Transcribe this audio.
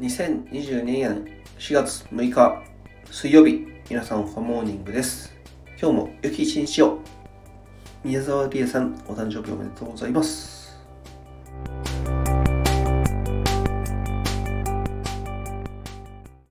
2022年4月6日水曜日皆さんファモーニングです。今日も良き一日を。宮沢りえさんお誕生日おめでとうございます。